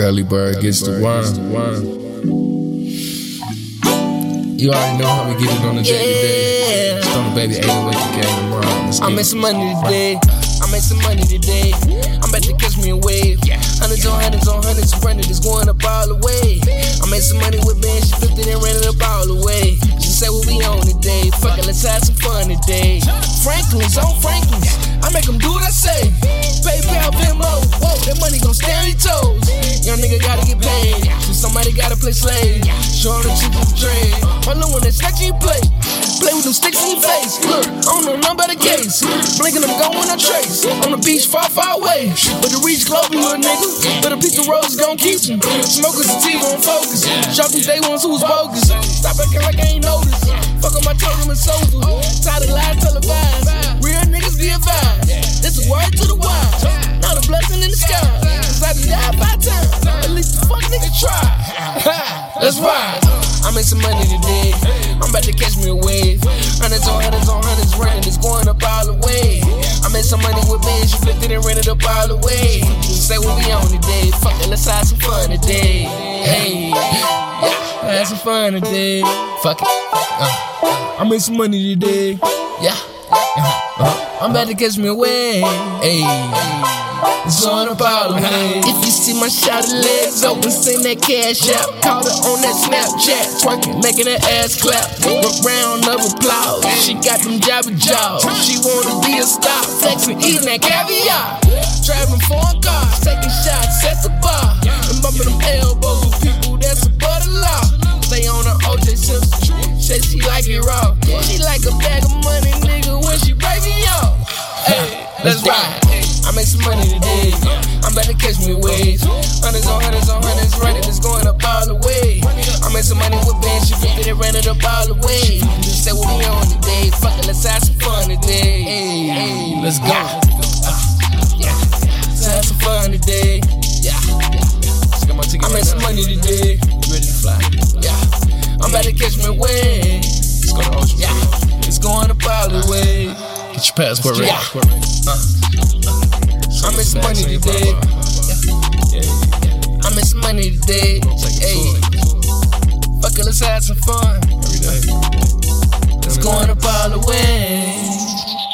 Early bird gets the wine. You already know how we get it on the day to day. Stone baby 808 the game around. I made some money today. I made some money today. I'm about to catch me a wave. Hundreds on hundreds on hundreds, running it's going up all the way. I made some money with Ben, she flipped it and ran it up all the way. She said what we on today. Fuck it, let's have some fun today. Franklin's on Franklin's. I make them do what I say. PayPal, Venmo, whoa, that money gon' stay on your toes. Young nigga gotta get paid, so somebody gotta play slave. Show the cheap of the trade. My little one that's you play. Play with them sticks in your face. Look, I don't know nothing about the case. Blinking them going on trace. On the beach far, far away. But the reach global, little nigga. But a piece of rose gon' keep them. Smokers and tea gon' focus. Shot these day ones who was bogus. Stop acting like I ain't noticed. Fuck up my totem and sober. Tired of lies televised. Real niggas be advised. This is word to the some money today. I'm about to catch me a wave. Hundreds on hundreds on hundreds running. It's going up all the way. I made some money with Ben. She flipped it and ran it up all the way. Say what we on today. Fuck it, let's have some fun today. Hey, yeah, have some fun today. Fuck it. Uh, I made some money today. Yeah. Uh-huh. I'm about to catch me a wave. Hey. It's on a bottle, hey. If you see my shot of legs open, send that cash out. Call her on that Snapchat, twerking, making her ass clap. A round of applause. She got them jabber jaws. She wanna be a star, flexing, eating that caviar. Driving foreign cars, taking shots at the bar. And bumping them elbows with people that's above the law. Stay on her OJ Simpson. Say she like it raw. She like a bag of money, nigga, when she break me off. Hey, let's ride. I make some money today. I'm about to catch me waves. Hundreds on hundreds on hundreds, running, it's going up all the way. I made some money with Ben, she flipped it ran it up all the way. Just say what we on today. Fuck it, let's have some fun today. Hey, hey, let's go. Yeah, let's have some fun today. Yeah, I made some money today. Ready to fly? Yeah, I'm about to catch me wave. Let's go to Yeah, it's going up all the way. Get your passport ready. Yeah. I miss money today. I miss money today. Hey, fuck it, let's have some fun. It's going up on a away.